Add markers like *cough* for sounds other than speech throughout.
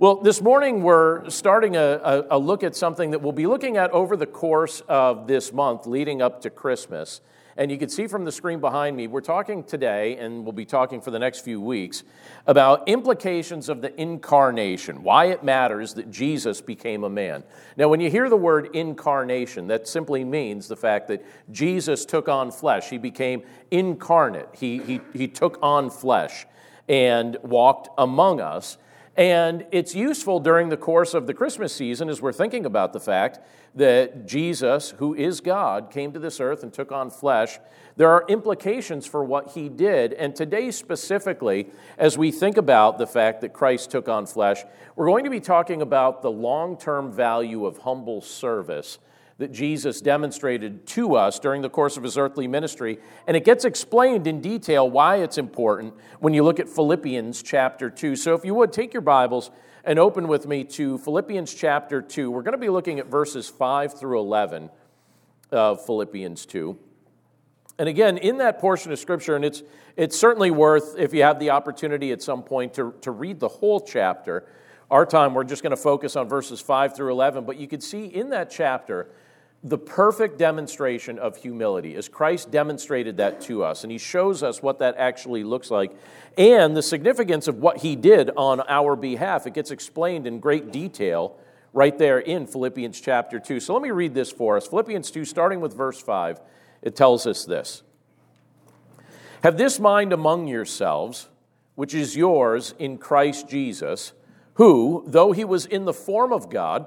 Well, this morning we're starting a, a, a, look at something that we'll be looking at over the course of this month leading up to Christmas. And you can see from the screen behind me, we're talking today, and we'll be talking for the next few weeks, about implications of the incarnation, why it matters that Jesus became a man. Now, when you hear the word incarnation, that simply means the fact that Jesus took on flesh. He became incarnate, he, he, he took on flesh and walked among us. And it's useful during the course of the Christmas season as we're thinking about the fact that Jesus, who is God, came to this earth and took on flesh. There are implications for what he did. And today, specifically, as we think about the fact that Christ took on flesh, we're going to be talking about the long term value of humble service that Jesus demonstrated to us during the course of his earthly ministry. And it gets explained in detail why it's important when you look at Philippians chapter 2. So if you would, take your Bibles and open with me to Philippians chapter 2. We're going to be looking at verses 5 through 11 of Philippians 2. And again, in that portion of Scripture, and it's, it's certainly worth, if you have the opportunity at some point, to, to read the whole chapter. Our time, we're just going to focus on verses 5 through 11, but you can see in that chapter the perfect demonstration of humility, as Christ demonstrated that to us. And he shows us what that actually looks like and the significance of what he did on our behalf. It gets explained in great detail right there in Philippians chapter 2. So let me read this for us. Philippians 2, starting with verse 5, it tells us this Have this mind among yourselves, which is yours in Christ Jesus, who, though he was in the form of God,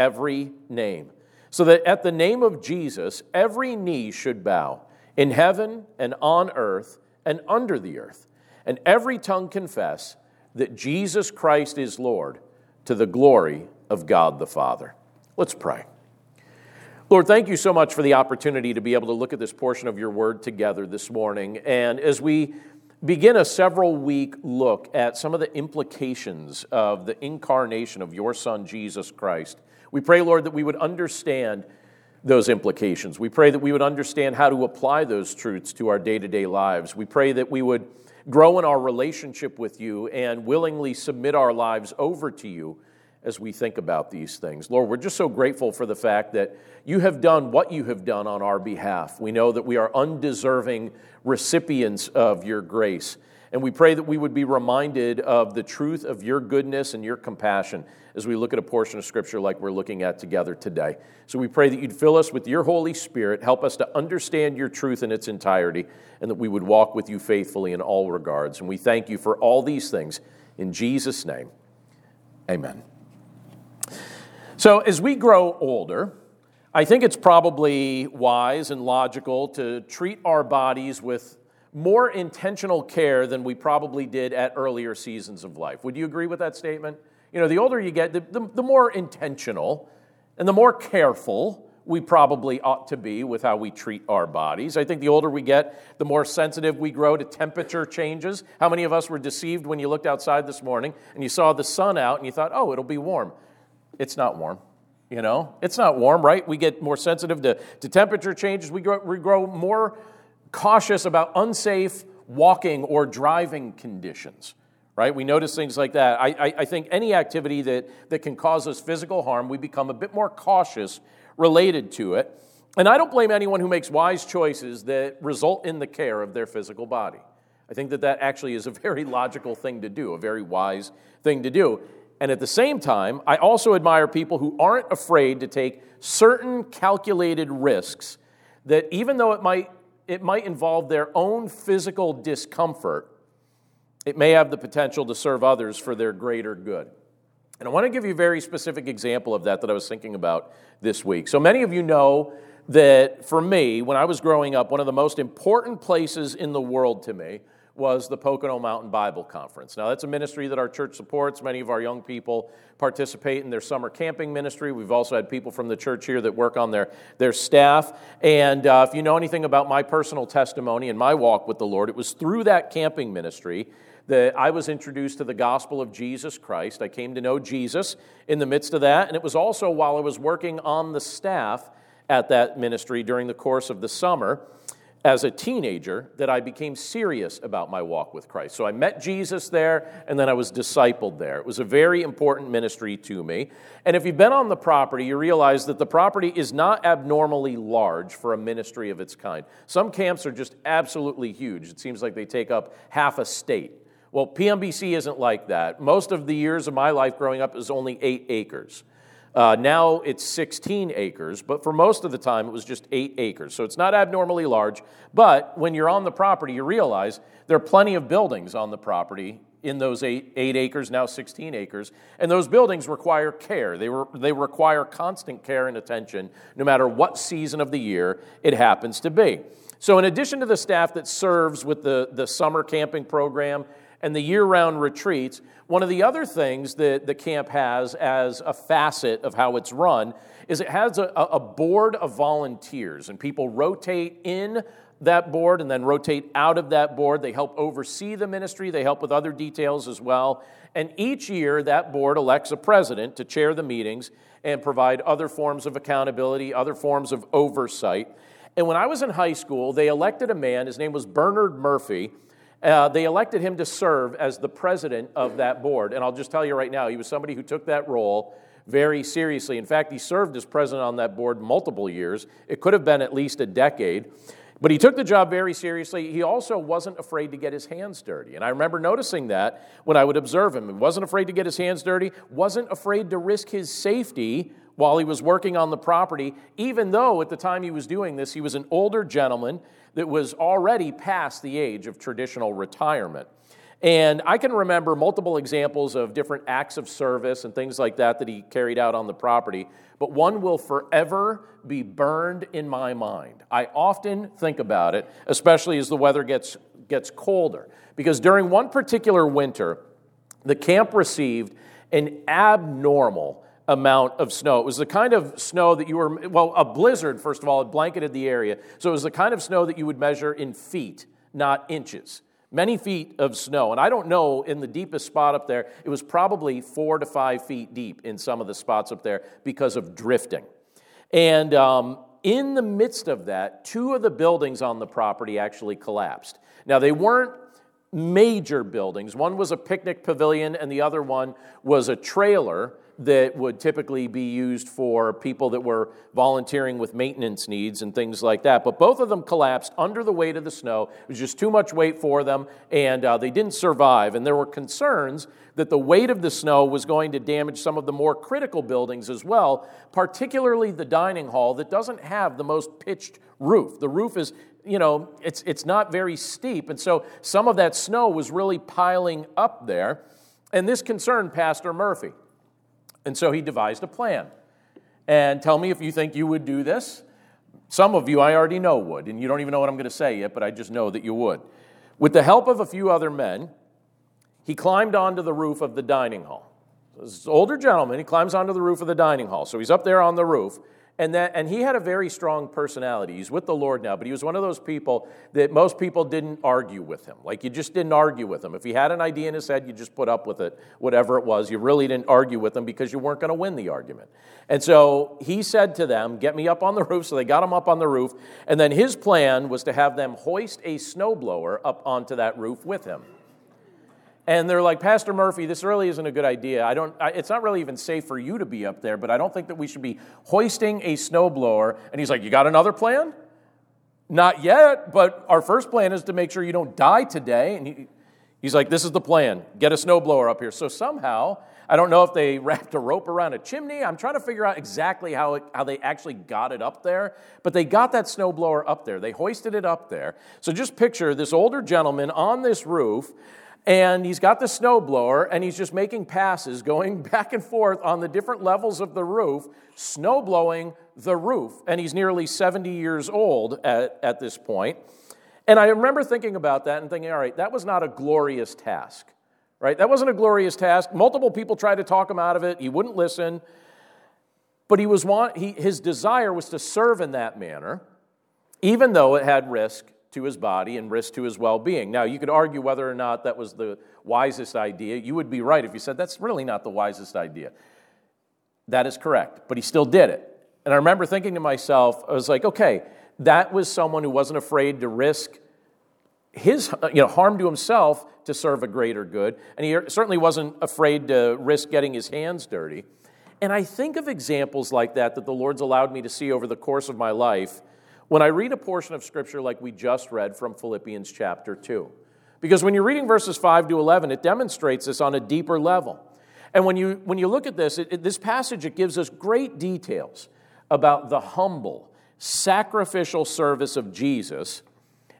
every name, so that at the name of Jesus, every knee should bow in heaven and on earth and under the earth, and every tongue confess that Jesus Christ is Lord to the glory of God the Father. Let's pray. Lord, thank you so much for the opportunity to be able to look at this portion of your word together this morning. And as we begin a several week look at some of the implications of the incarnation of your Son, Jesus Christ, we pray, Lord, that we would understand those implications. We pray that we would understand how to apply those truths to our day to day lives. We pray that we would grow in our relationship with you and willingly submit our lives over to you as we think about these things. Lord, we're just so grateful for the fact that you have done what you have done on our behalf. We know that we are undeserving recipients of your grace. And we pray that we would be reminded of the truth of your goodness and your compassion as we look at a portion of Scripture like we're looking at together today. So we pray that you'd fill us with your Holy Spirit, help us to understand your truth in its entirety, and that we would walk with you faithfully in all regards. And we thank you for all these things. In Jesus' name, amen. So as we grow older, I think it's probably wise and logical to treat our bodies with more intentional care than we probably did at earlier seasons of life. Would you agree with that statement? You know, the older you get, the, the, the, more intentional and the more careful we probably ought to be with how we treat our bodies. I think the older we get, the more sensitive we grow to temperature changes. How many of us were deceived when you looked outside this morning and you saw the sun out and you thought, oh, it'll be warm? It's not warm. You know, it's not warm, right? We get more sensitive to, to temperature changes. We grow, we grow more cautious about unsafe walking or driving conditions, right? We notice things like that. I, I, I, think any activity that, that can cause us physical harm, we become a bit more cautious related to it. And I don't blame anyone who makes wise choices that result in the care of their physical body. I think that that actually is a very logical thing to do, a very wise thing to do. And at the same time, I also admire people who aren't afraid to take certain calculated risks that even though it might it might involve their own physical discomfort, it may have the potential to serve others for their greater good. And I want to give you a very specific example of that that I was thinking about this week. So many of you know that for me, when I was growing up, one of the most important places in the world to me was the Pocono Mountain Bible Conference. Now, that's a ministry that our church supports. Many of our young people participate in their summer camping ministry. We've also had people from the church here that work on their, their staff. And uh, if you know anything about my personal testimony and my walk with the Lord, it was through that camping ministry that I was introduced to the gospel of Jesus Christ. I came to know Jesus in the midst of that. And it was also while I was working on the staff at that ministry during the course of the summer as a teenager that I became serious about my walk with Christ. So I met Jesus there, and then I was discipled there. It was a very important ministry to me. And if you've been on the property, you realize that the property is not abnormally large for a ministry of its kind. Some camps are just absolutely huge. It seems like they take up half a state. Well, PMBC isn't like that. Most of the years of my life growing up is only eight acres. Uh, now it's 16 acres, but for most of the time it was just eight acres. So it's not abnormally large, but when you're on the property, you realize there are plenty of buildings on the property in those eight, eight acres, now 16 acres, and those buildings require care. They, re, they require constant care and attention no matter what season of the year it happens to be. So, in addition to the staff that serves with the, the summer camping program and the year round retreats, one of the other things that the camp has as a facet of how it's run is it has a, a board of volunteers, and people rotate in that board and then rotate out of that board. They help oversee the ministry, they help with other details as well. And each year, that board elects a president to chair the meetings and provide other forms of accountability, other forms of oversight. And when I was in high school, they elected a man, his name was Bernard Murphy. Uh, they elected him to serve as the president of that board. And I'll just tell you right now, he was somebody who took that role very seriously. In fact, he served as president on that board multiple years. It could have been at least a decade. But he took the job very seriously. He also wasn't afraid to get his hands dirty. And I remember noticing that when I would observe him. He wasn't afraid to get his hands dirty, wasn't afraid to risk his safety while he was working on the property, even though at the time he was doing this, he was an older gentleman that was already past the age of traditional retirement. And I can remember multiple examples of different acts of service and things like that that he carried out on the property, but one will forever be burned in my mind. I often think about it, especially as the weather gets, gets colder, because during one particular winter, the camp received an abnormal amount of snow. It was the kind of snow that you were, well, a blizzard, first of all, it blanketed the area. So it was the kind of snow that you would measure in feet, not inches. Many feet of snow. And I don't know, in the deepest spot up there, it was probably four to five feet deep in some of the spots up there because of drifting. And um, in the midst of that, two of the buildings on the property actually collapsed. Now, they weren't major buildings. One was a picnic pavilion, and the other one was a trailer that would typically be used for people that were volunteering with maintenance needs and things like that. But both of them collapsed under the weight of the snow. It was just too much weight for them, and uh, they didn't survive. And there were concerns that the weight of the snow was going to damage some of the more critical buildings as well, particularly the dining hall that doesn't have the most pitched roof. The roof is you know, it's, it's not very steep. And so some of that snow was really piling up there. And this concerned Pastor Murphy. And so he devised a plan. And tell me if you think you would do this. Some of you I already know would, and you don't even know what I'm going to say yet, but I just know that you would. With the help of a few other men, he climbed onto the roof of the dining hall. This older gentleman, he climbs onto the roof of the dining hall. So he's up there on the roof, and, that, and he had a very strong personality. He's with the Lord now, but he was one of those people that most people didn't argue with him. Like, you just didn't argue with him. If he had an idea in his head, you just put up with it, whatever it was. You really didn't argue with him because you weren't going to win the argument. And so he said to them, Get me up on the roof. So they got him up on the roof. And then his plan was to have them hoist a snowblower up onto that roof with him. And they're like, Pastor Murphy, this really isn't a good idea. I don't, I, it's not really even safe for you to be up there, but I don't think that we should be hoisting a snowblower. And he's like, You got another plan? Not yet, but our first plan is to make sure you don't die today. And he, he's like, This is the plan. Get a snowblower up here. So somehow, I don't know if they *laughs* wrapped a rope around a chimney. I'm trying to figure out exactly how, it, how they actually got it up there, but they got that snowblower up there. They hoisted it up there. So just picture this older gentleman on this roof and he's got the snowblower and he's just making passes *laughs* going back and forth on the different levels of the roof, snow blowing the roof. And he's nearly 70 years old at, at this point. And I remember thinking about that and thinking, all right, that was not a glorious task, right? That wasn't a glorious task. Multiple people tried to talk him out of it. He wouldn't listen. But he was want, he, his desire was to serve in that manner, even though it had risk to his body and risk to his well being. Now, you could argue whether or not that was the wisest idea. You would be right if you said that's really not the wisest idea. That is correct, but he still did it. And I remember thinking to myself, I was like, okay, that was someone who wasn't afraid to risk his you know, harm to himself to serve a greater good. And he certainly wasn't afraid to risk getting his hands dirty. And I think of examples like that that the Lord's allowed me to see over the course of my life when I read a portion of Scripture like we just read from Philippians chapter 2. Because when you're reading verses 5 to 11, it demonstrates this on a deeper level. And when you, when you look at this, it, it, this passage, it gives us great details about the humble, sacrificial service of Jesus.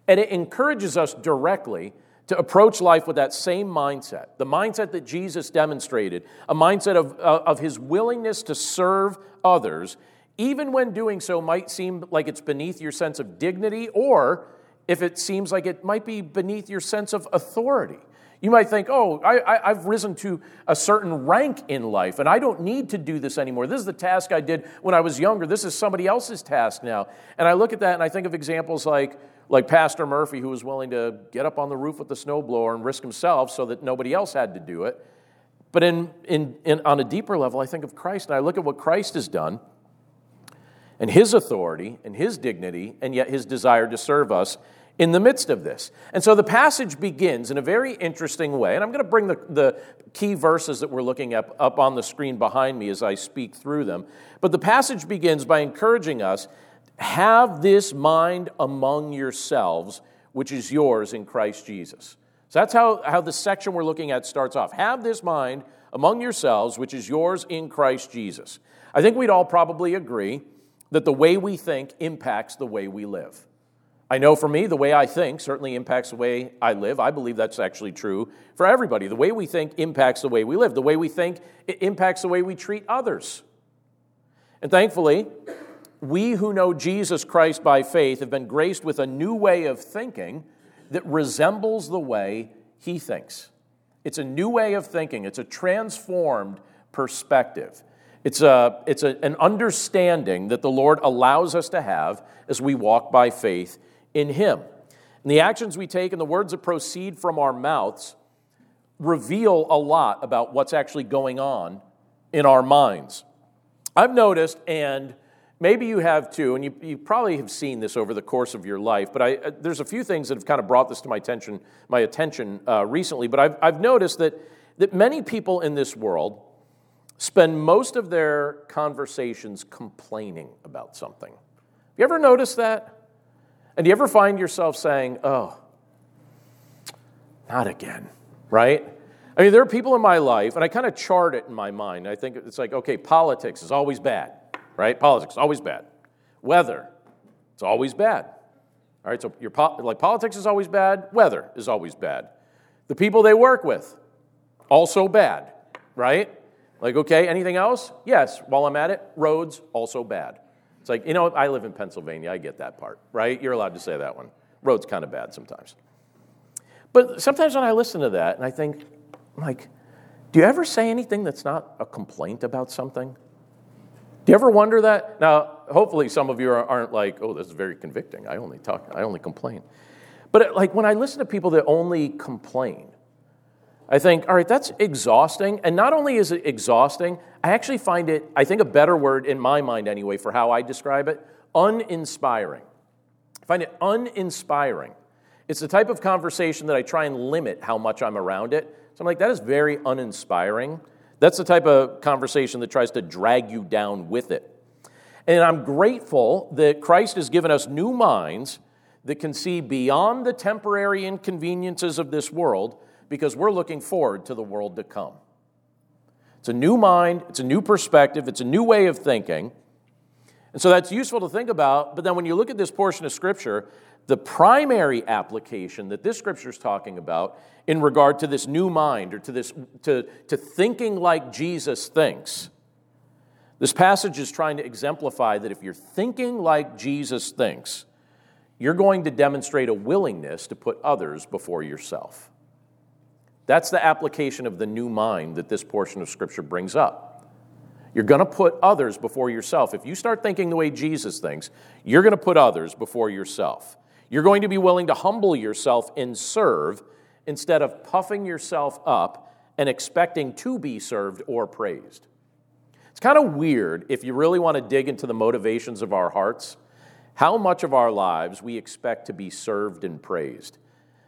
And it encourages us directly to approach life with that same mindset the mindset that Jesus demonstrated, a mindset of, uh, of his willingness to serve others, even when doing so might seem like it's beneath your sense of dignity, or if it seems like it might be beneath your sense of authority. You might think, oh, I, have risen to a certain rank in life and I don't need to do this anymore. This is the task I did when I was younger. This is somebody else's task now. And I look at that and I think of examples like, like Pastor Murphy, who was willing to get up on the roof with the snowblower and risk himself so that nobody else had to do it. But in, in, in, on a deeper level, I think of Christ and I look at what Christ has done and his authority and his dignity and yet his desire to serve us in the midst of this. And so the passage begins in a very interesting way. And I'm going to bring the, the key verses that we're looking at up on the screen behind me as I speak through them. But the passage begins by encouraging us have this mind among yourselves, which is yours in Christ Jesus. So that's how, how the section we're looking at starts off. Have this mind among yourselves, which is yours in Christ Jesus. I think we'd all probably agree that the way we think impacts the way we live. I know for me, the way I think certainly impacts the way I live. I believe that's actually true for everybody. The way we think impacts the way we live. The way we think impacts the way we treat others. And thankfully, we who know Jesus Christ by faith have been graced with a new way of thinking that resembles the way he thinks. It's a new way of thinking, it's a transformed perspective. It's, a, it's a, an understanding that the Lord allows us to have as we walk by faith in Him. And the actions we take and the words that proceed from our mouths reveal a lot about what's actually going on in our minds. I've noticed, and maybe you have too, and you, you probably have seen this over the course of your life, but I, uh, there's a few things that have kind of brought this to my attention, my attention uh, recently. But I've, I've noticed that, that many people in this world spend most of their conversations complaining about something. Have you ever noticed that? And do you ever find yourself saying, oh, not again, right? I mean, there are people in my life, and I kind of chart it in my mind. I think it's like, okay, politics is always bad, right? Politics is always bad. Weather, it's always bad. All right, so your like politics is always bad, weather is always bad. The people they work with, also bad, right? Like, okay, anything else? Yes, while I'm at it, roads, also bad. It's like, you know, I live in Pennsylvania. I get that part, right? You're allowed to say that one. Road's kind of bad sometimes. But sometimes when I listen to that and I think, like, do you ever say anything that's not a complaint about something? Do you ever wonder that? Now, hopefully, some of you aren't like, oh, this is very convicting. I only talk, I only complain. But like when I listen to people that only complain, I think, all right, that's exhausting. And not only is it exhausting, I actually find it, I think, a better word in my mind anyway for how I describe it uninspiring. I find it uninspiring. It's the type of conversation that I try and limit how much I'm around it. So I'm like, that is very uninspiring. That's the type of conversation that tries to drag you down with it. And I'm grateful that Christ has given us new minds that can see beyond the temporary inconveniences of this world because we're looking forward to the world to come. It's a new mind, it's a new perspective, it's a new way of thinking. And so that's useful to think about. But then when you look at this portion of Scripture, the primary application that this Scripture is talking about in regard to this new mind or to, this, to, to thinking like Jesus thinks, this passage is trying to exemplify that if you're thinking like Jesus thinks, you're going to demonstrate a willingness to put others before yourself. That's the application of the new mind that this portion of Scripture brings up. You're going to put others before yourself. If you start thinking the way Jesus thinks, you're going to put others before yourself. You're going to be willing to humble yourself and serve instead of puffing yourself up and expecting to be served or praised. It's kind of weird if you really want to dig into the motivations of our hearts, how much of our lives we expect to be served and praised.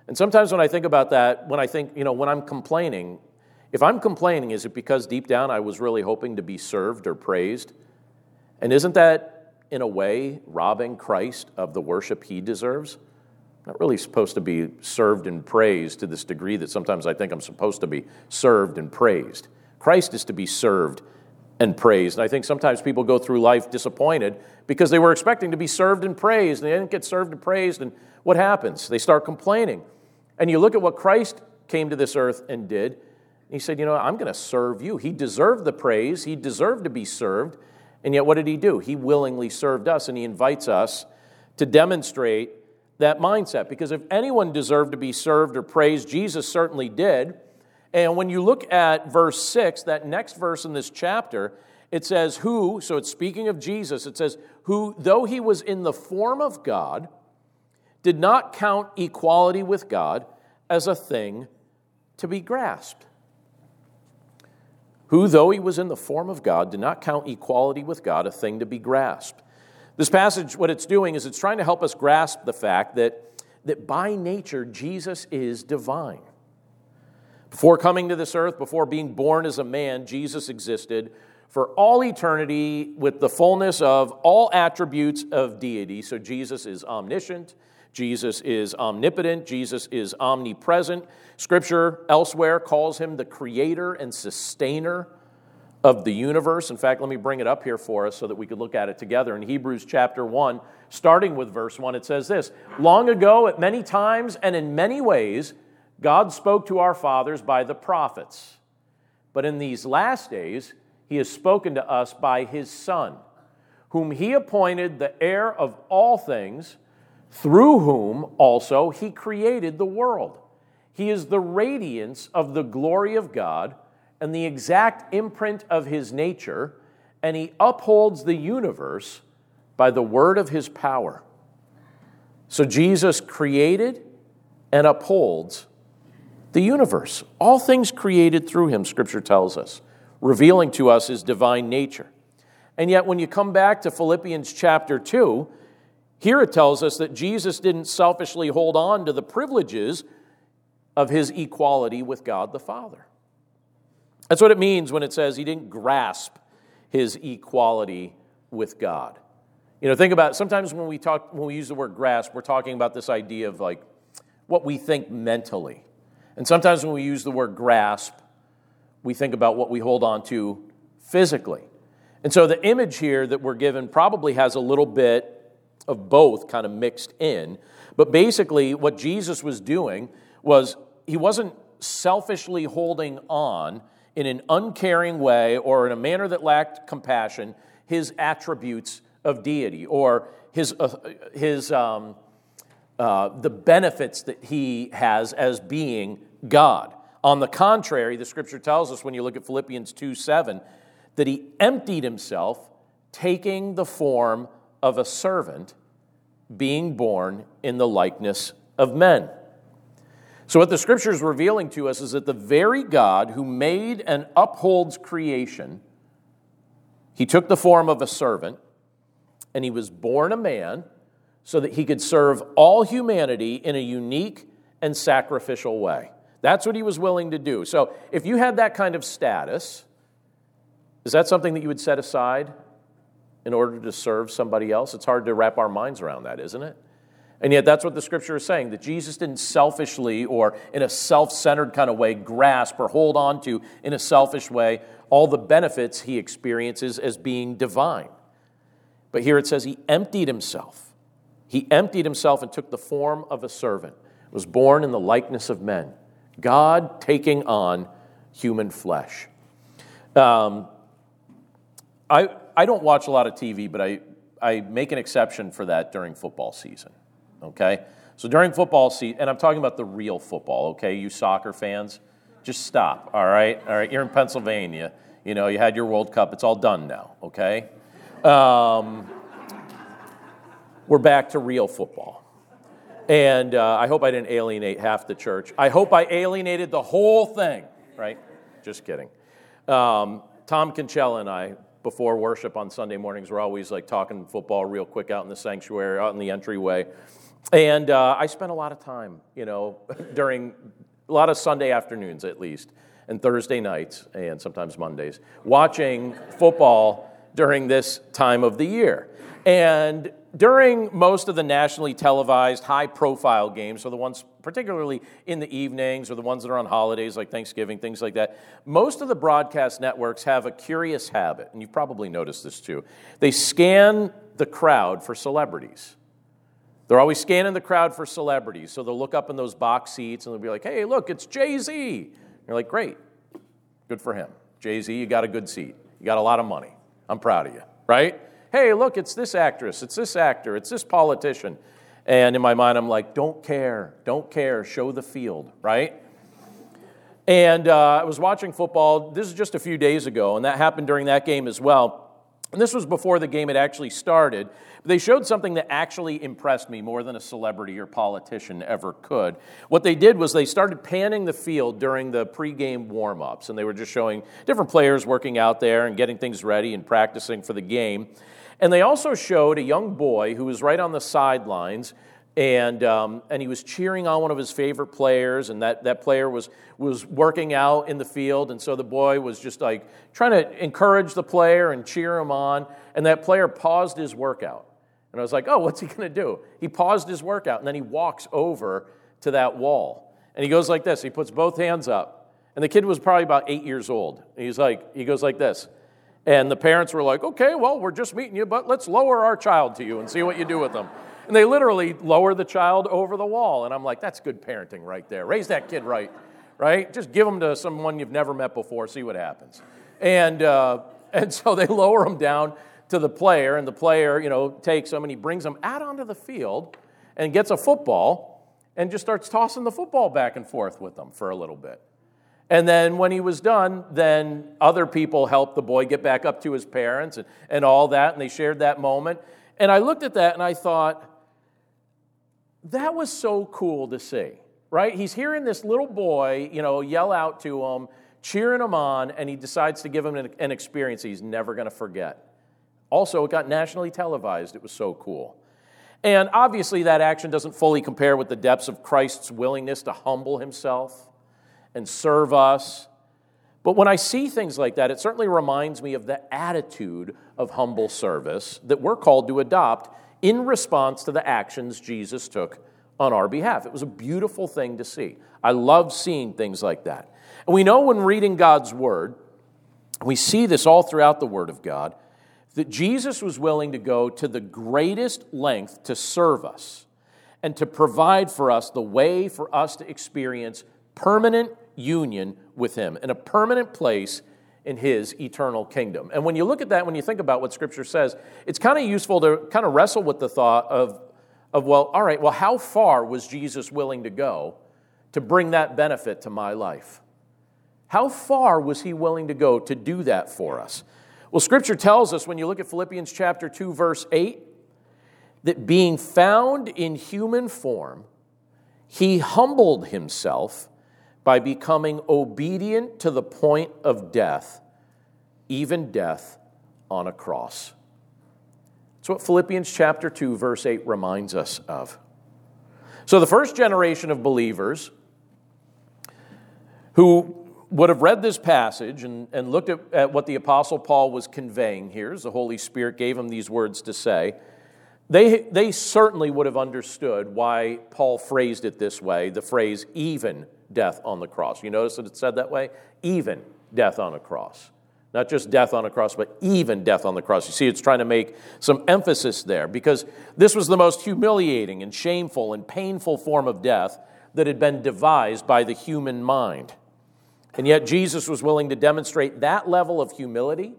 And sometimes when I think about that, when I think, you know, when I'm complaining, if I'm complaining, is it because deep down I was really hoping to be served or praised? And isn't that, in a way, robbing Christ of the worship he deserves? I'm not really supposed to be served and praised to this degree that sometimes I think I'm supposed to be served and praised. Christ is to be served and praised. And I think sometimes people go through life disappointed because they were expecting to be served and praised, and they didn't get served and praised. And what happens? They start complaining. And you look at what Christ came to this earth and did. He said, You know, I'm going to serve you. He deserved the praise, he deserved to be served. And yet, what did he do? He willingly served us, and he invites us to demonstrate that mindset. Because if anyone deserved to be served or praised, Jesus certainly did. And when you look at verse 6, that next verse in this chapter, it says, Who, so it's speaking of Jesus, it says, Who, though he was in the form of God, did not count equality with God as a thing to be grasped. Who, though he was in the form of God, did not count equality with God a thing to be grasped. This passage, what it's doing is it's trying to help us grasp the fact that, that by nature, Jesus is divine. Before coming to this earth, before being born as a man, Jesus existed for all eternity with the fullness of all attributes of deity. So Jesus is omniscient, Jesus is omnipotent, Jesus is omnipresent. Scripture elsewhere calls him the creator and sustainer of the universe. In fact, let me bring it up here for us so that we could look at it together. In Hebrews chapter 1, starting with verse 1, it says this Long ago, at many times and in many ways, God spoke to our fathers by the prophets. But in these last days, he has spoken to us by his Son, whom he appointed the heir of all things through whom also he created the world. He is the radiance of the glory of God and the exact imprint of his nature, and he upholds the universe by the word of his power. So Jesus created and upholds the universe. All things created through him, scripture tells us, revealing to us his divine nature. And yet, when you come back to Philippians chapter 2, here it tells us that Jesus didn't selfishly hold on to the privileges of his equality with God the Father. That's what it means when it says he didn't grasp his equality with God. You know, think about sometimes when we talk when we use the word grasp, we're talking about this idea of like what we think mentally. And sometimes when we use the word grasp, we think about what we hold on to physically. And so the image here that we're given probably has a little bit of both kind of mixed in. But basically, what Jesus was doing was he wasn't selfishly holding on in an uncaring way or in a manner that lacked compassion his attributes of deity or his, uh, his um, uh, the benefits that he has as being God. On the contrary, the scripture tells us when you look at Philippians 2 7, that he emptied himself, taking the form of a servant being born in the likeness of men. So, what the scripture is revealing to us is that the very God who made and upholds creation, he took the form of a servant and he was born a man so that he could serve all humanity in a unique and sacrificial way. That's what he was willing to do. So, if you had that kind of status, is that something that you would set aside in order to serve somebody else. It's hard to wrap our minds around that, isn't it? And yet, that's what the scripture is saying that Jesus didn't selfishly or in a self centered kind of way grasp or hold on to in a selfish way all the benefits he experiences as being divine. But here it says he emptied himself. He emptied himself and took the form of a servant, was born in the likeness of men, God taking on human flesh. Um, I, I don't watch a lot of TV, but I, I make an exception for that during football season. okay? So during football season, and I'm talking about the real football, okay? You soccer fans, just stop, all right? All right, you're in Pennsylvania. You know, you had your World Cup, it's all done now, okay? Um, we're back to real football. And uh, I hope I didn't alienate half the church. I hope I alienated the whole thing, right? Just kidding. Um, Tom Kinsella and I, before worship on Sunday mornings, we're always like talking football real quick out in the sanctuary, out in the entryway. And uh, I spent a lot of time, you know, *laughs* during a lot of Sunday afternoons at least, and Thursday nights, and sometimes Mondays, watching football during this time of the year. And during most of the nationally televised high profile games, so the ones particularly in the evenings or the ones that are on holidays like Thanksgiving, things like that, most of the broadcast networks have a curious habit, and you've probably noticed this too. They scan the crowd for celebrities. They're always scanning the crowd for celebrities. So they'll look up in those box seats and they'll be like, hey, look, it's Jay Z. You're like, great, good for him. Jay Z, you got a good seat. You got a lot of money. I'm proud of you, right? Hey, look, it's this actress, it's this actor, it's this politician. And in my mind, I'm like, don't care, don't care, show the field, right? And uh, I was watching football, this is just a few days ago, and that happened during that game as well. And this was before the game had actually started. They showed something that actually impressed me more than a celebrity or politician ever could. What they did was they started panning the field during the pregame warm ups, and they were just showing different players working out there and getting things ready and practicing for the game. And they also showed a young boy who was right on the sidelines and, um, and he was cheering on one of his favorite players, and that, that player was, was working out in the field, and so the boy was just like trying to encourage the player and cheer him on, and that player paused his workout. And I was like, oh, what's he going to do? He paused his workout, and then he walks over to that wall, and he goes like this. He puts both hands up, and the kid was probably about eight years old. He's like, he goes like this. And the parents were like, okay, well, we're just meeting you, but let's lower our child to you and see what you do with them. And they literally lower the child over the wall. And I'm like, that's good parenting right there. Raise that kid right, right? Just give them to someone you've never met before, see what happens. And, uh, *laughs* and so they lower him down to the player, and the player, you know, takes him and he brings him out onto the field and gets a football and just starts tossing the football back and forth with them for a little bit. And then when he was done, then other people helped the boy get back up to his parents and, and all that, and they shared that moment. And I looked at that and I thought, that was so cool to see, right? He's hearing this little boy, you know, yell out to him, cheering him on, and he decides to give him an, an experience he's never going to forget. Also, it got nationally televised. It was so cool. And obviously, that action doesn't fully compare with the depths of Christ's willingness to humble himself and serve us. But when I see things like that, it certainly reminds me of the attitude of humble service that we're called to adopt in response to the actions Jesus took on our behalf. It was a beautiful thing to see. I love seeing things like that. And we know when reading God's Word, we see this all throughout the Word of God, that Jesus was willing to go to the greatest length to serve us and to provide for us the way for us to experience permanent union with Him and a permanent place in His eternal kingdom. And when you look at that, when you think about what Scripture says, it's kind of useful to kind of wrestle with the thought of, of, well, all right, well, how far was Jesus willing to go to bring that benefit to my life? How far was He willing to go to do that for us? Well, Scripture tells us when you look at Philippians chapter 2, verse 8, that being found in human form, he humbled himself by becoming obedient to the point of death, even death on a cross. That's what Philippians chapter 2, verse 8 reminds us of. So, the first generation of believers who would have read this passage and, and looked at, at what the Apostle Paul was conveying here, as the Holy Spirit gave him these words to say, they, they certainly would have understood why Paul phrased it this way the phrase, even death on the cross. You notice that it's said that way? Even death on a cross. Not just death on a cross, but even death on the cross. You see, it's trying to make some emphasis there because this was the most humiliating and shameful and painful form of death that had been devised by the human mind. And yet, Jesus was willing to demonstrate that level of humility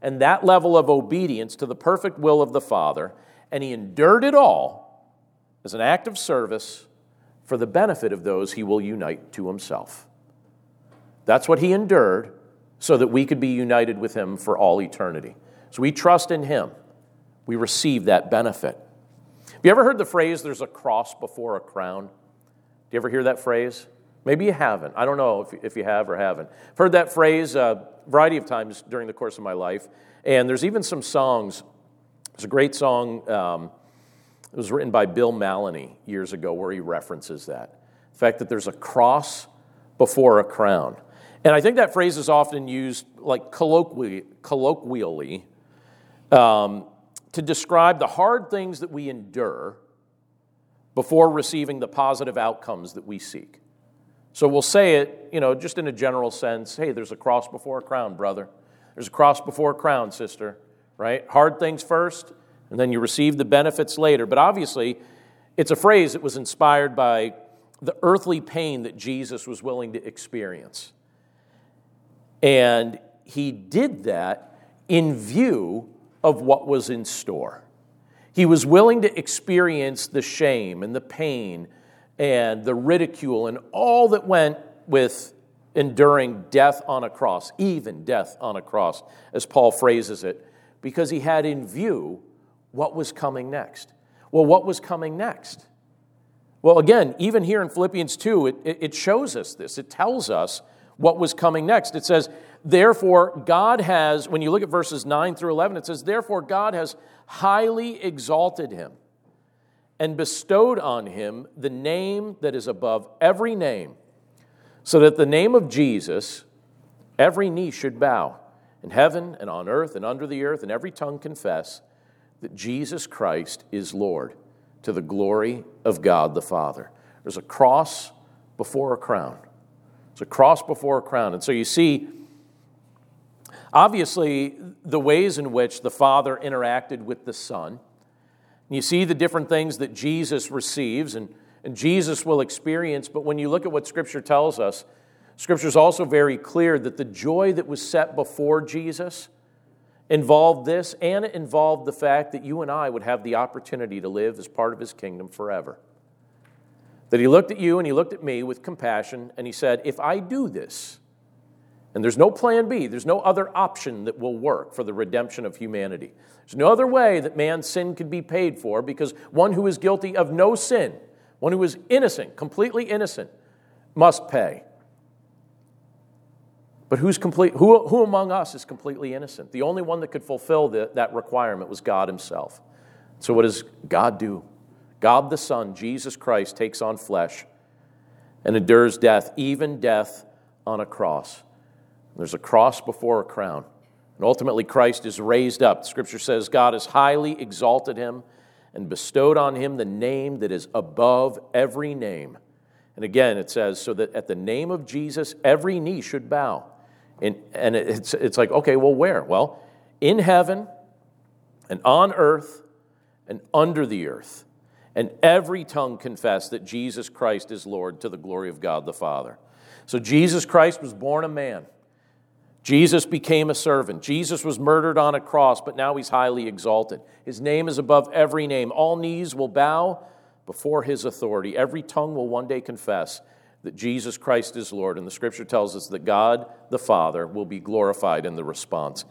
and that level of obedience to the perfect will of the Father, and he endured it all as an act of service for the benefit of those he will unite to himself. That's what he endured so that we could be united with him for all eternity. So we trust in him, we receive that benefit. Have you ever heard the phrase, there's a cross before a crown? Do you ever hear that phrase? Maybe you haven't. I don't know if, if you have or haven't. I've heard that phrase a variety of times during the course of my life. And there's even some songs. There's a great song, um, it was written by Bill Maloney years ago, where he references that. The fact that there's a cross before a crown. And I think that phrase is often used like colloquially, colloquially um, to describe the hard things that we endure before receiving the positive outcomes that we seek. So we'll say it, you know, just in a general sense hey, there's a cross before a crown, brother. There's a cross before a crown, sister, right? Hard things first, and then you receive the benefits later. But obviously, it's a phrase that was inspired by the earthly pain that Jesus was willing to experience. And he did that in view of what was in store. He was willing to experience the shame and the pain and the ridicule and all that went with enduring death on a cross, even death on a cross, as Paul phrases it, because he had in view what was coming next. Well, what was coming next? Well, again, even here in Philippians 2, it, it shows us this. It tells us what was coming next. It says, Therefore, God has, when you look at verses 9 through 11, it says, Therefore, God has highly exalted him and bestowed on him the name that is above every name, so that the name of Jesus, every knee should bow in heaven and on earth and under the earth, and every tongue confess that Jesus Christ is Lord to the glory of God the Father. There's a cross before a crown. It's a cross before a crown. And so you see, obviously, the ways in which the Father interacted with the Son. You see the different things that Jesus receives and, and Jesus will experience. But when you look at what Scripture tells us, Scripture is also very clear that the joy that was set before Jesus involved this, and it involved the fact that you and I would have the opportunity to live as part of His kingdom forever. That he looked at you and he looked at me with compassion and he said, If I do this, and there's no plan B, there's no other option that will work for the redemption of humanity. There's no other way that man's sin could be paid for because one who is guilty of no sin, one who is innocent, completely innocent, must pay. But who's complete, who, who among us is completely innocent? The only one that could fulfill the, that requirement was God Himself. So, what does God do? God the Son, Jesus Christ, takes on flesh and endures death, even death on a cross. There's a cross before a crown. And ultimately, Christ is raised up. Scripture says God has highly exalted him and bestowed on him the name that is above every name. And again, it says, so that at the name of Jesus, every knee should bow. And, and it's, it's like, okay, well, where? Well, in heaven and on earth and under the earth and every tongue confess that Jesus Christ is Lord to the glory of God the Father. So Jesus Christ was born a man. Jesus became a servant. Jesus was murdered on a cross, but now he's highly exalted. His name is above every name. All knees will bow before his authority. Every tongue will one day confess that Jesus Christ is Lord. And the scripture tells us that God the Father will be glorified in the response.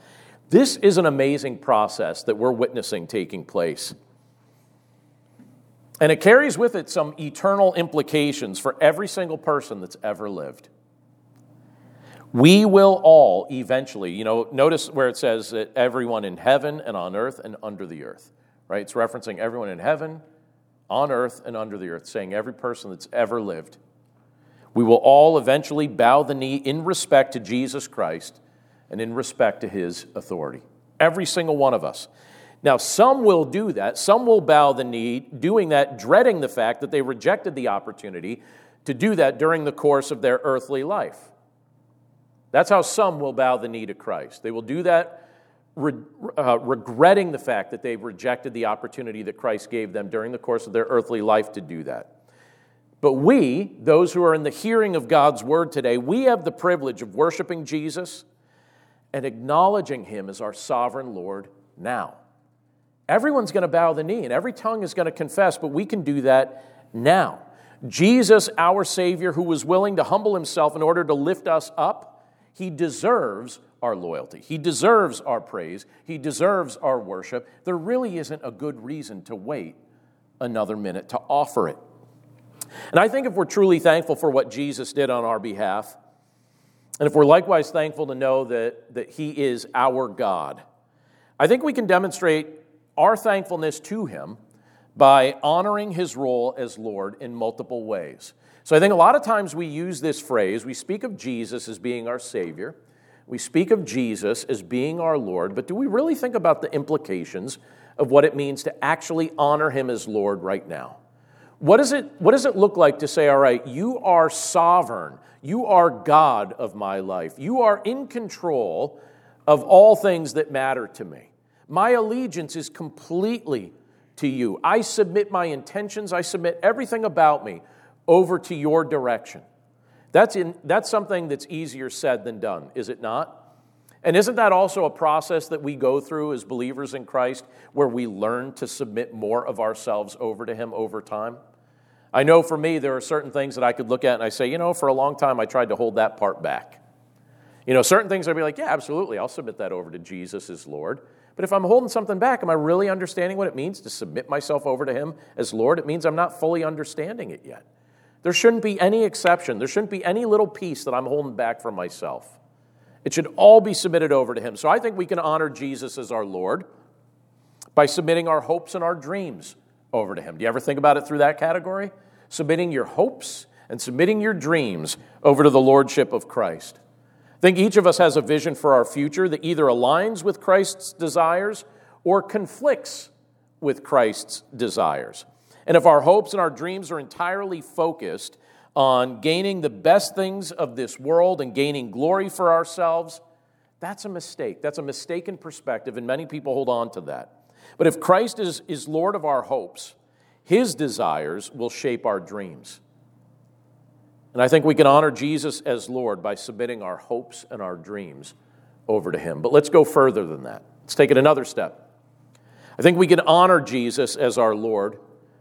This is an amazing process that we're witnessing taking place. And it carries with it some eternal implications for every single person that's ever lived. We will all eventually, you know, notice where it says that everyone in heaven and on earth and under the earth, right? It's referencing everyone in heaven, on earth, and under the earth, saying every person that's ever lived. We will all eventually bow the knee in respect to Jesus Christ and in respect to his authority. Every single one of us. Now, some will do that. Some will bow the knee, doing that, dreading the fact that they rejected the opportunity to do that during the course of their earthly life. That's how some will bow the knee to Christ. They will do that re- uh, regretting the fact that they've rejected the opportunity that Christ gave them during the course of their earthly life to do that. But we, those who are in the hearing of God's word today, we have the privilege of worshiping Jesus and acknowledging him as our sovereign Lord now Everyone's going to bow the knee and every tongue is going to confess, but we can do that now. Jesus, our Savior, who was willing to humble himself in order to lift us up, he deserves our loyalty. He deserves our praise. He deserves our worship. There really isn't a good reason to wait another minute to offer it. And I think if we're truly thankful for what Jesus did on our behalf, and if we're likewise thankful to know that, that He is our God, I think we can demonstrate our thankfulness to Him by honoring His role as Lord in multiple ways. So I think a lot of times we use this phrase, we speak of Jesus as being our Savior, we speak of Jesus as being our Lord, but do we really think about the implications of what it means to actually honor Him as Lord right now? What, is it, what does it look like to say, all right, you are sovereign, you are God of my life, you are in control of all things that matter to me? My allegiance is completely to you. I submit my intentions, I submit everything about me over to your direction. That's, in, that's something that's easier said than done, is it not? And isn't that also a process that we go through as believers in Christ where we learn to submit more of ourselves over to Him over time? I know for me, there are certain things that I could look at and I say, you know, for a long time I tried to hold that part back. You know, certain things I'd be like, yeah, absolutely, I'll submit that over to Jesus as Lord. But if I'm holding something back, am I really understanding what it means to submit myself over to Him as Lord? It means I'm not fully understanding it yet. There shouldn't be any exception. There shouldn't be any little piece that I'm holding back for myself. It should all be submitted over to Him. So I think we can honor Jesus as our Lord by submitting our hopes and our dreams over to Him. Do you ever think about it through that category? Submitting your hopes and submitting your dreams over to the Lordship of Christ. I think each of us has a vision for our future that either aligns with Christ's desires or conflicts with Christ's desires. And if our hopes and our dreams are entirely focused on gaining the best things of this world and gaining glory for ourselves, that's a mistake. That's a mistaken perspective, and many people hold on to that. But if Christ is, is Lord of our hopes, his desires will shape our dreams. And I think we can honor Jesus as Lord by submitting our hopes and our dreams over to Him. But let's go further than that. Let's take it another step. I think we can honor Jesus as our Lord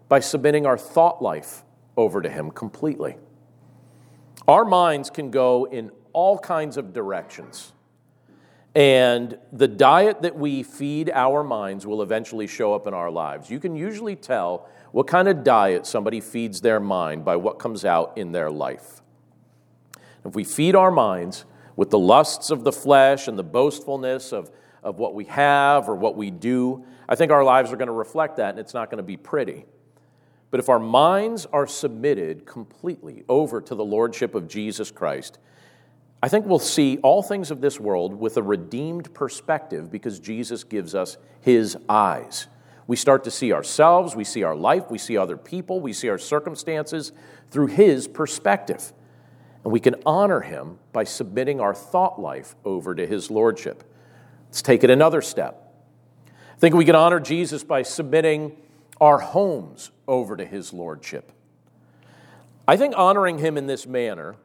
by submitting our thought life over to Him completely. Our minds can go in all kinds of directions. And the diet that we feed our minds will eventually show up in our lives. You can usually tell what kind of diet somebody feeds their mind by what comes out in their life. If we feed our minds with the lusts of the flesh and the boastfulness of, of what we have or what we do, I think our lives are going to reflect that and it's not going to be pretty. But if our minds are submitted completely over to the Lordship of Jesus Christ, I think we'll see all things of this world with a redeemed perspective because Jesus gives us his eyes. We start to see ourselves, we see our life, we see other people, we see our circumstances through his perspective. And we can honor him by submitting our thought life over to his lordship. Let's take it another step. I think we can honor Jesus by submitting our homes over to his lordship. I think honoring him in this manner,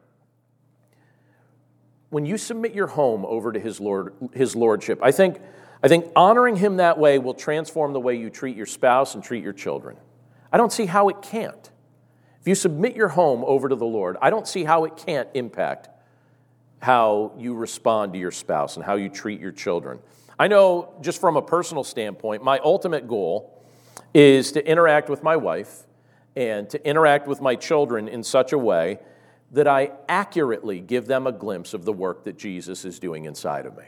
when you submit your home over to his, lord, his lordship, I think, I think honoring him that way will transform the way you treat your spouse and treat your children. I don't see how it can't. If you submit your home over to the Lord, I don't see how it can't impact how you respond to your spouse and how you treat your children. I know, just from a personal standpoint, my ultimate goal is to interact with my wife and to interact with my children in such a way that I accurately give them a glimpse of the work that Jesus is doing inside of me.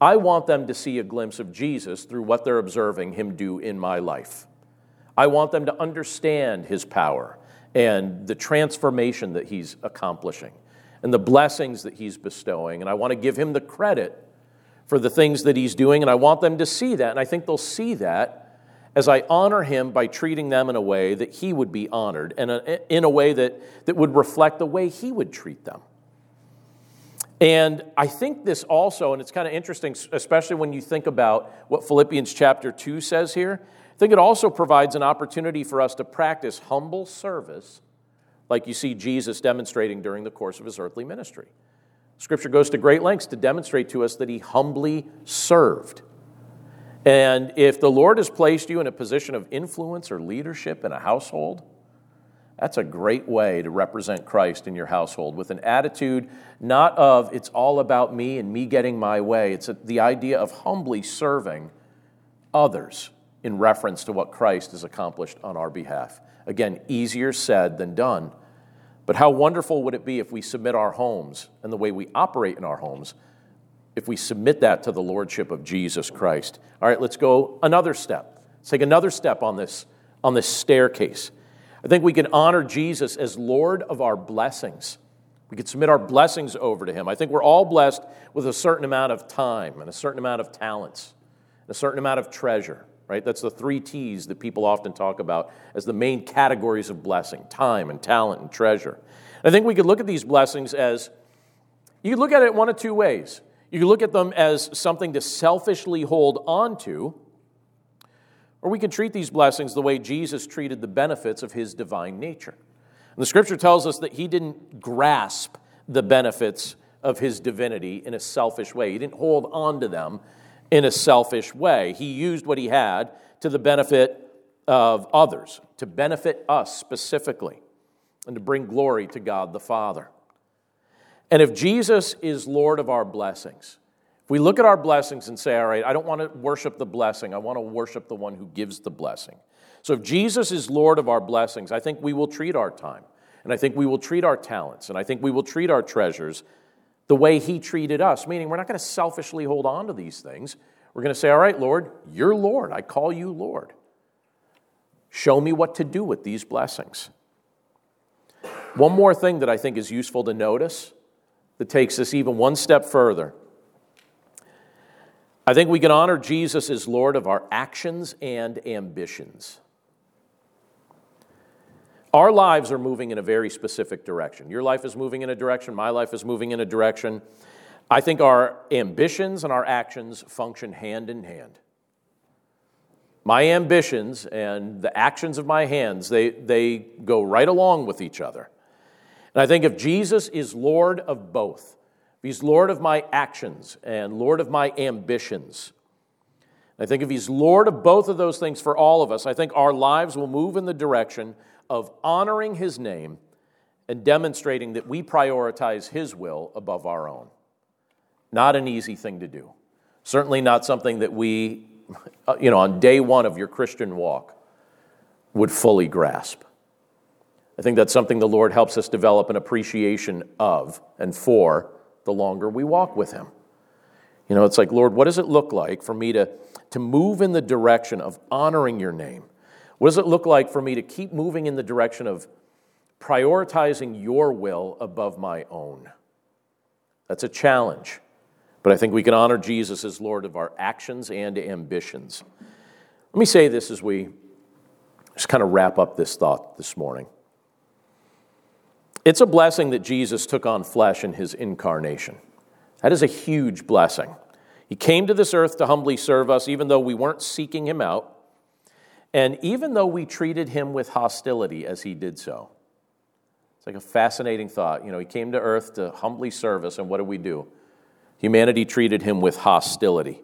I want them to see a glimpse of Jesus through what they're observing Him do in my life. I want them to understand His power and the transformation that He's accomplishing and the blessings that He's bestowing. And I want to give Him the credit for the things that He's doing, and I want them to see that. And I think they'll see that as I honor him by treating them in a way that he would be honored and in a way that, that would reflect the way he would treat them. And I think this also, and it's kind of interesting, especially when you think about what Philippians chapter 2 says here, I think it also provides an opportunity for us to practice humble service like you see Jesus demonstrating during the course of his earthly ministry. Scripture goes to great lengths to demonstrate to us that he humbly served. And if the Lord has placed you in a position of influence or leadership in a household, that's a great way to represent Christ in your household with an attitude not of it's all about me and me getting my way. It's the idea of humbly serving others in reference to what Christ has accomplished on our behalf. Again, easier said than done. But how wonderful would it be if we submit our homes and the way we operate in our homes, if we submit that to the Lordship of Jesus Christ? All right, let's go another step. Let's take another step on this, on this staircase. I think we can honor Jesus as Lord of our blessings. We can submit our blessings over to Him. I think we're all blessed with a certain amount of time and a certain amount of talents, and a certain amount of treasure, right? That's the three T's that people often talk about as the main categories of blessing time and talent and treasure. I think we could look at these blessings as you look at it one of two ways. You look at them as something to selfishly hold on to, or we can treat these blessings the way Jesus treated the benefits of his divine nature. And the scripture tells us that he didn't grasp the benefits of his divinity in a selfish way, he didn't hold on to them in a selfish way. He used what he had to the benefit of others, to benefit us specifically, and to bring glory to God the Father. And if Jesus is Lord of our blessings, if we look at our blessings and say, all right, I don't want to worship the blessing, I want to worship the one who gives the blessing. So if Jesus is Lord of our blessings, I think we will treat our time, and I think we will treat our talents, and I think we will treat our treasures the way He treated us, meaning we're not going to selfishly hold on to these things. We're going to say, all right, Lord, you're Lord. I call you Lord. Show me what to do with these blessings. One more thing that I think is useful to notice that takes us even one step further I think we can honor Jesus as Lord of our actions and ambitions. Our lives are moving in a very specific direction. Your life is moving in a direction, my life is moving in a direction. I think our ambitions and our actions function hand in hand. My ambitions and the actions of my hands, they, they go right along with each other. And I think if Jesus is Lord of both, He's Lord of my actions and Lord of my ambitions. I think if He's Lord of both of those things for all of us, I think our lives will move in the direction of honoring His name and demonstrating that we prioritize His will above our own. Not an easy thing to do. Certainly not something that we, *laughs* you know, on day one of your Christian walk would fully grasp. I think that's something the Lord helps us develop an appreciation of and for the longer we walk with Him. You know, it's like, Lord, what does it look like for me to, to move in the direction of honoring your name? What does it look like for me to keep moving in the direction of prioritizing your will above my own? That's a challenge. But I think we can honor Jesus as Lord of our actions and ambitions. Let me say this as we just kind of wrap up this thought this morning. It's a blessing that Jesus took on flesh in his incarnation. That is a huge blessing. He came to this earth to humbly serve us, even though we weren't seeking him out, and even though we treated him with hostility as he did so. It's like a fascinating thought. You know, he came to earth to humbly serve us, and what did we do? Humanity treated him with hostility.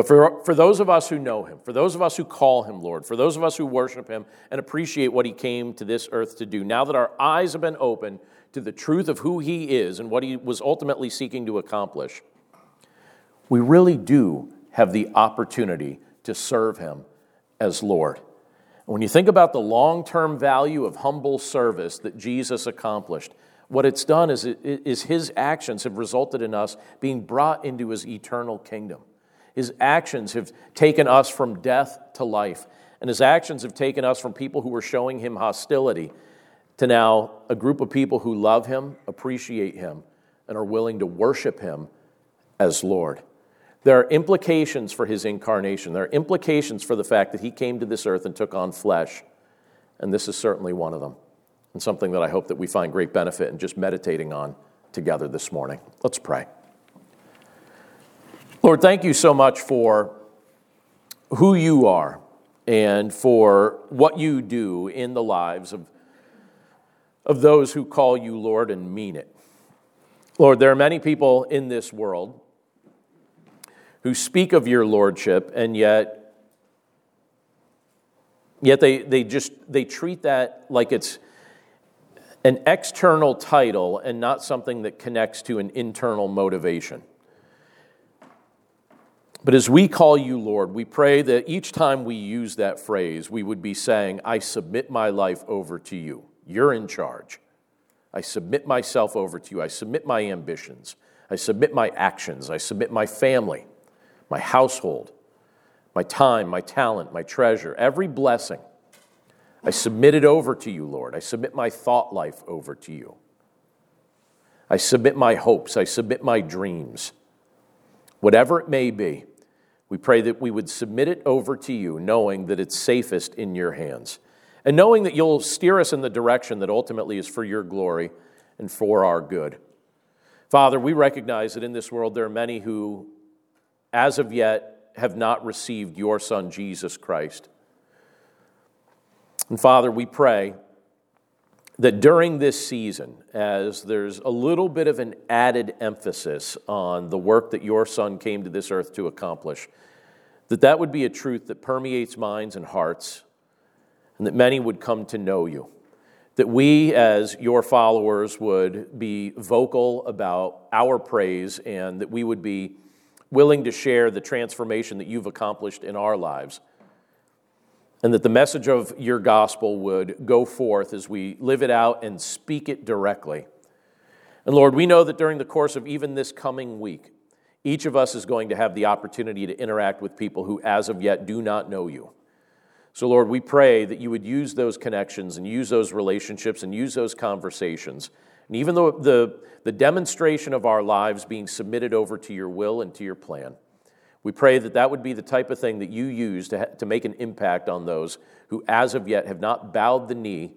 But for, for those of us who know him, for those of us who call him Lord, for those of us who worship him and appreciate what he came to this earth to do, now that our eyes have been opened to the truth of who he is and what he was ultimately seeking to accomplish, we really do have the opportunity to serve him as Lord. When you think about the long term value of humble service that Jesus accomplished, what it's done is, is his actions have resulted in us being brought into his eternal kingdom. His actions have taken us from death to life. And his actions have taken us from people who were showing him hostility to now a group of people who love him, appreciate him, and are willing to worship him as Lord. There are implications for his incarnation. There are implications for the fact that he came to this earth and took on flesh. And this is certainly one of them. And something that I hope that we find great benefit in just meditating on together this morning. Let's pray. Lord, thank you so much for who you are and for what you do in the lives of, of those who call you Lord and mean it. Lord, there are many people in this world who speak of your lordship, and yet Yet they, they just they treat that like it's an external title and not something that connects to an internal motivation. But as we call you Lord, we pray that each time we use that phrase, we would be saying, I submit my life over to you. You're in charge. I submit myself over to you. I submit my ambitions. I submit my actions. I submit my family, my household, my time, my talent, my treasure, every blessing. I submit it over to you, Lord. I submit my thought life over to you. I submit my hopes. I submit my dreams. Whatever it may be, we pray that we would submit it over to you, knowing that it's safest in your hands, and knowing that you'll steer us in the direction that ultimately is for your glory and for our good. Father, we recognize that in this world there are many who, as of yet, have not received your Son, Jesus Christ. And Father, we pray that during this season, as there's a little bit of an added emphasis on the work that your Son came to this earth to accomplish, that that would be a truth that permeates minds and hearts, and that many would come to know you. That we, as your followers, would be vocal about our praise and that we would be willing to share the transformation that you've accomplished in our lives. And that the message of your gospel would go forth as we live it out and speak it directly. And Lord, we know that during the course of even this coming week, each of us is going to have the opportunity to interact with people who, as of yet, do not know you. So, Lord, we pray that you would use those connections and use those relationships and use those conversations and even though the, the demonstration of our lives being submitted over to your will and to your plan, we pray that that would be the type of thing that you use to, ha- to make an impact on those who, as of yet, have not bowed the knee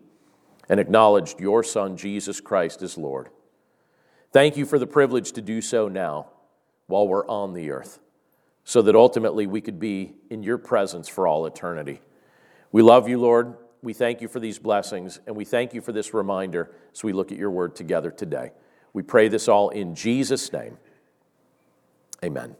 and acknowledged your Son, Jesus Christ, as Lord. Thank you for the privilege to do so now while we're on the earth, so that ultimately we could be in your presence for all eternity. We love you, Lord. We thank you for these blessings, and we thank you for this reminder as we look at your word together today. We pray this all in Jesus' name. Amen.